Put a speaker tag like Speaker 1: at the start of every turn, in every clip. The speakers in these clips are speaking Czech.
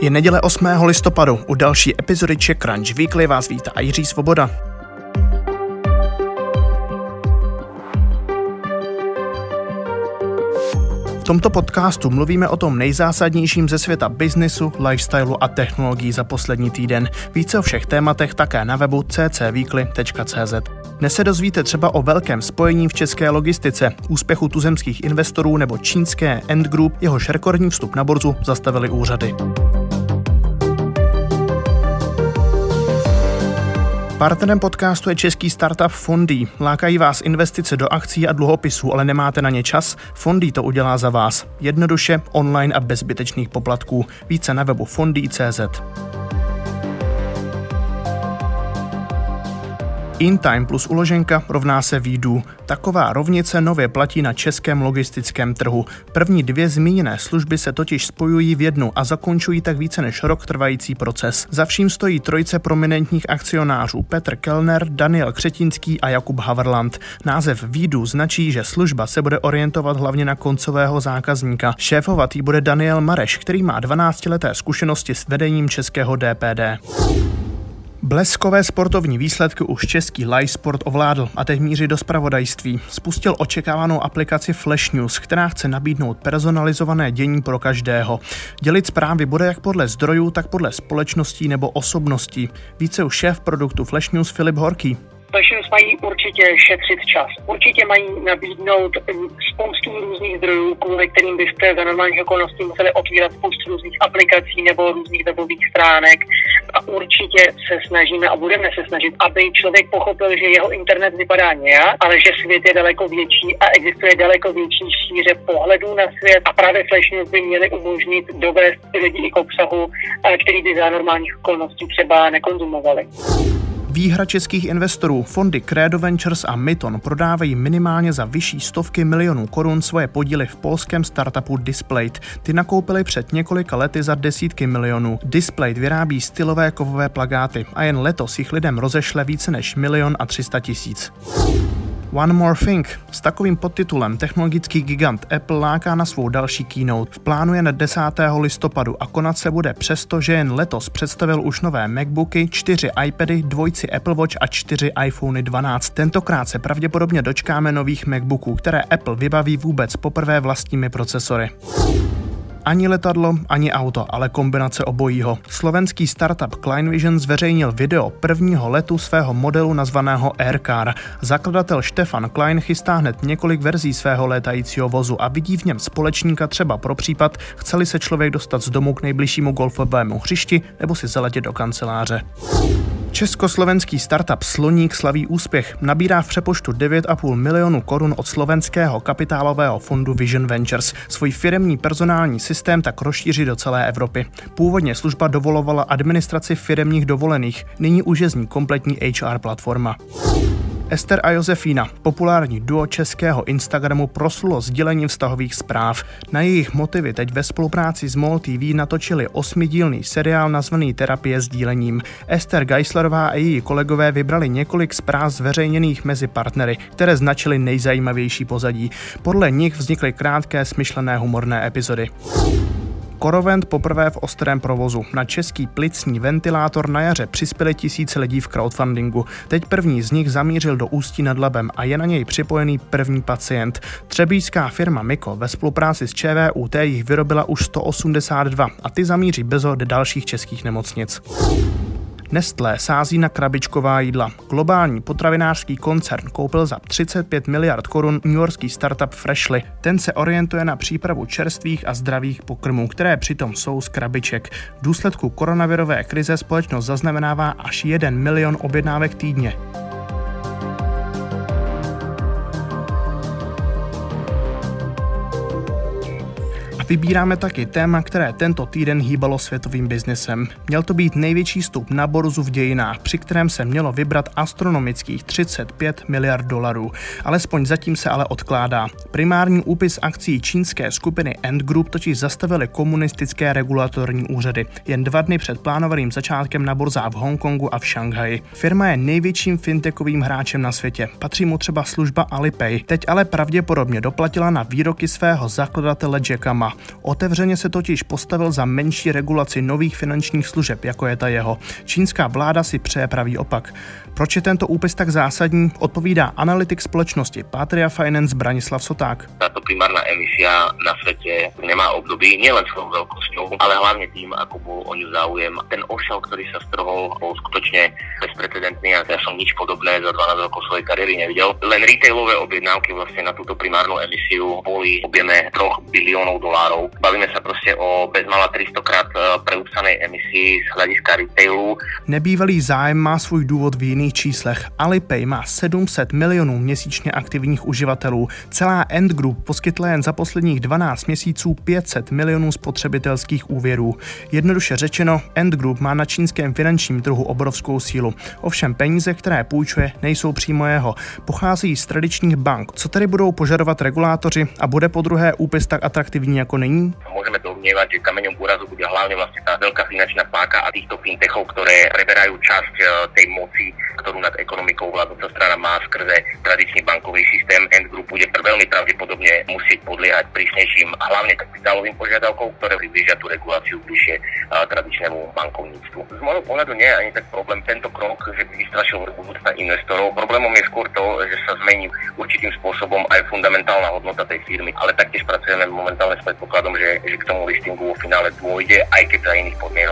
Speaker 1: Je neděle 8. listopadu. U další epizody Czech Crunch Weekly vás vítá Jiří Svoboda. V tomto podcastu mluvíme o tom nejzásadnějším ze světa biznisu, lifestylu a technologií za poslední týden. Více o všech tématech také na webu ccweekly.cz. Dnes se dozvíte třeba o velkém spojení v české logistice, úspěchu tuzemských investorů nebo čínské End Group, jehož rekordní vstup na borzu zastavili úřady. Partnerem podcastu je český startup Fondy. Lákají vás investice do akcí a dluhopisů, ale nemáte na ně čas? Fondy to udělá za vás. Jednoduše, online a bez zbytečných poplatků. Více na webu fondy.cz. InTime plus uloženka rovná se výdů. Taková rovnice nově platí na českém logistickém trhu. První dvě zmíněné služby se totiž spojují v jednu a zakončují tak více než rok trvající proces. Za vším stojí trojce prominentních akcionářů Petr Kellner, Daniel Křetinský a Jakub Haverland. Název výdů značí, že služba se bude orientovat hlavně na koncového zákazníka. Šéfovat jí bude Daniel Mareš, který má 12 leté zkušenosti s vedením českého DPD. Bleskové sportovní výsledky už český live sport ovládl a teď míří do spravodajství. Spustil očekávanou aplikaci Flash News, která chce nabídnout personalizované dění pro každého. Dělit zprávy bude jak podle zdrojů, tak podle společností nebo osobností. Více už šéf produktu Flash News Filip Horký.
Speaker 2: Specials mají určitě šetřit čas. Určitě mají nabídnout spoustu různých zdrojů, kvůli kterým byste za normálních okolností museli otvírat spoustu různých aplikací nebo různých webových stránek. A určitě se snažíme a budeme se snažit, aby člověk pochopil, že jeho internet vypadá nějak, ale že svět je daleko větší a existuje daleko větší šíře pohledů na svět a právě Flash News by měly umožnit dovést lidi k obsahu, který by za normálních okolností třeba nekonzumovali.
Speaker 1: Výhra českých investorů fondy Credo Ventures a Myton prodávají minimálně za vyšší stovky milionů korun svoje podíly v polském startupu Displayed. Ty nakoupili před několika lety za desítky milionů. Displayed vyrábí stylové kovové plagáty a jen letos jich lidem rozešle více než milion a třista tisíc. One More Thing. S takovým podtitulem technologický gigant Apple láká na svou další keynote. Plánuje na 10. listopadu a konat se bude přesto, že jen letos představil už nové MacBooky, 4 iPady, dvojci Apple Watch a 4 iPhone 12. Tentokrát se pravděpodobně dočkáme nových MacBooků, které Apple vybaví vůbec poprvé vlastními procesory. Ani letadlo, ani auto, ale kombinace obojího. Slovenský startup Klein Vision zveřejnil video prvního letu svého modelu nazvaného Aircar. Zakladatel Stefan Klein chystá hned několik verzí svého létajícího vozu a vidí v něm společníka třeba pro případ, chceli se člověk dostat z domu k nejbližšímu golfovému hřišti nebo si zaletět do kanceláře. Československý startup Sloník slaví úspěch. Nabírá v přepoštu 9,5 milionů korun od slovenského kapitálového fondu Vision Ventures. Svůj firemní personální systém tak rozšíří do celé Evropy. Původně služba dovolovala administraci firemních dovolených, nyní už je z ní kompletní HR platforma. Ester a Josefína, populární duo českého Instagramu, proslulo sdělením vztahových zpráv. Na jejich motivy teď ve spolupráci s MOL TV natočili osmidílný seriál nazvaný Terapie s dílením. Ester Geislerová a její kolegové vybrali několik zpráv zveřejněných mezi partnery, které značily nejzajímavější pozadí. Podle nich vznikly krátké smyšlené humorné epizody. Korovent poprvé v ostrém provozu. Na český plicní ventilátor na jaře přispěli tisíce lidí v crowdfundingu. Teď první z nich zamířil do Ústí nad Labem a je na něj připojený první pacient. Třebíčská firma Miko ve spolupráci s ČVUT jich vyrobila už 182 a ty zamíří bezo do dalších českých nemocnic. Nestlé sází na krabičková jídla. Globální potravinářský koncern koupil za 35 miliard korun newyorský startup Freshly. Ten se orientuje na přípravu čerstvých a zdravých pokrmů, které přitom jsou z krabiček. V důsledku koronavirové krize společnost zaznamenává až 1 milion objednávek týdně. Vybíráme taky téma, které tento týden hýbalo světovým biznesem. Měl to být největší stup na borzu v dějinách, při kterém se mělo vybrat astronomických 35 miliard dolarů. Alespoň zatím se ale odkládá. Primární úpis akcí čínské skupiny Ant Group totiž zastavily komunistické regulatorní úřady jen dva dny před plánovaným začátkem na burzách v Hongkongu a v Šanghaji. Firma je největším fintechovým hráčem na světě. Patří mu třeba služba Alipay. Teď ale pravděpodobně doplatila na výroky svého zakladatele Jacka Ma Otevřeně se totiž postavil za menší regulaci nových finančních služeb, jako je ta jeho. Čínská vláda si přeje pravý opak. Proč je tento úpis tak zásadní, odpovídá analytik společnosti Patria Finance Branislav Soták.
Speaker 3: Tato primárna emisia na svete nemá období nielen svojou veľkosťou, ale hlavne tým, ako bol o ňu záujem. Ten ošal, ktorý sa strhol, bol skutočne bezprecedentný a ja som nič podobné za 12 rokov svojej kariéry nevidel. Len retailové objednávky vlastne na túto primárnu emisiu boli objeme 3 biliónov dolárov. Bavíme sa proste o bezmala 300 krát e, preúpsanej emisii z hľadiska retailu.
Speaker 1: Nebývalý zájem má svůj důvod v jiných číslech. Alipay má 700 milionů měsíčně aktivních uživatelů. Celá End Group poskytla jen za posledních 12 měsíců 500 milionů spotřebitelských úvěrů. Jednoduše řečeno, End Group má na čínském finančním trhu obrovskou sílu. Ovšem peníze, které půjčuje, nejsou přímo jeho. Pochází z tradičních bank. Co tedy budou požadovat regulátoři a bude po druhé úpis tak atraktivní jako con
Speaker 3: ánh. Mỗi cái mặt tối domnievať, že kameňom úrazu bude hlavne vlastne tá veľká finančná páka a týchto fintechov, ktoré preberajú časť e, tej moci, ktorú nad ekonomikou vládnúca strana má skrze tradičný bankový systém. End Group bude veľmi pravdepodobne musieť podliehať prísnejším hlavne kapitálovým požiadavkom, ktoré približia tú reguláciu bližšie e, tradičnému bankovníctvu. Z môjho pohľadu nie je ani tak problém tento krok, že by vystrašil budúcna investorov. Problémom je skôr to, že sa zmení určitým spôsobom aj fundamentálna hodnota tej firmy, ale taktiež pracujeme momentálne s predpokladom, že, že k tomu listingu vo finále dôjde, aj keď za iných podmienok.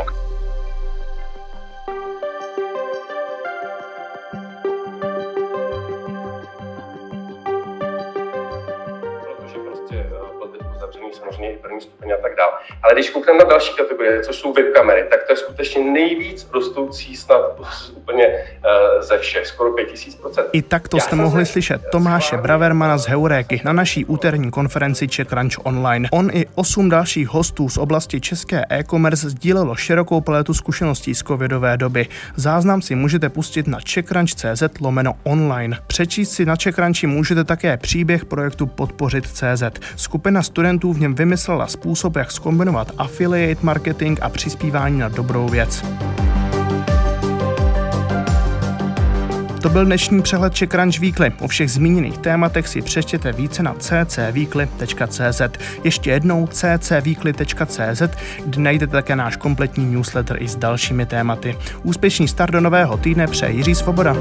Speaker 4: Samozřejmě i první stupeň a tak dále. Ale když koukneme na další kategorie, což jsou webkamery, tak to je skutečně nejvíc rostoucí snad úplně uh, ze všech, skoro 5000%.
Speaker 1: I tak to jste mohli slyšet Tomáše Bravermana z Heuréky na naší úterní konferenci Czech Crunch Online. On i osm dalších hostů z oblasti české e-commerce sdílelo širokou paletu zkušeností z covidové doby. Záznam si můžete pustit na czechcrunch.cz lomeno online. Přečíst si na Czechcrunchi můžete také příběh projektu Podpořit.cz. Skupina studentů v něm vymyslela způsob, jak skombinovat affiliate marketing a přispívání na dobrou věc. To byl dnešní přehled Czech Weekly. O všech zmíněných tématech si přečtěte více na ccweekly.cz. Ještě jednou ccweekly.cz, kde najdete také náš kompletní newsletter i s dalšími tématy. Úspěšný start do nového týdne přeje Jiří Svoboda.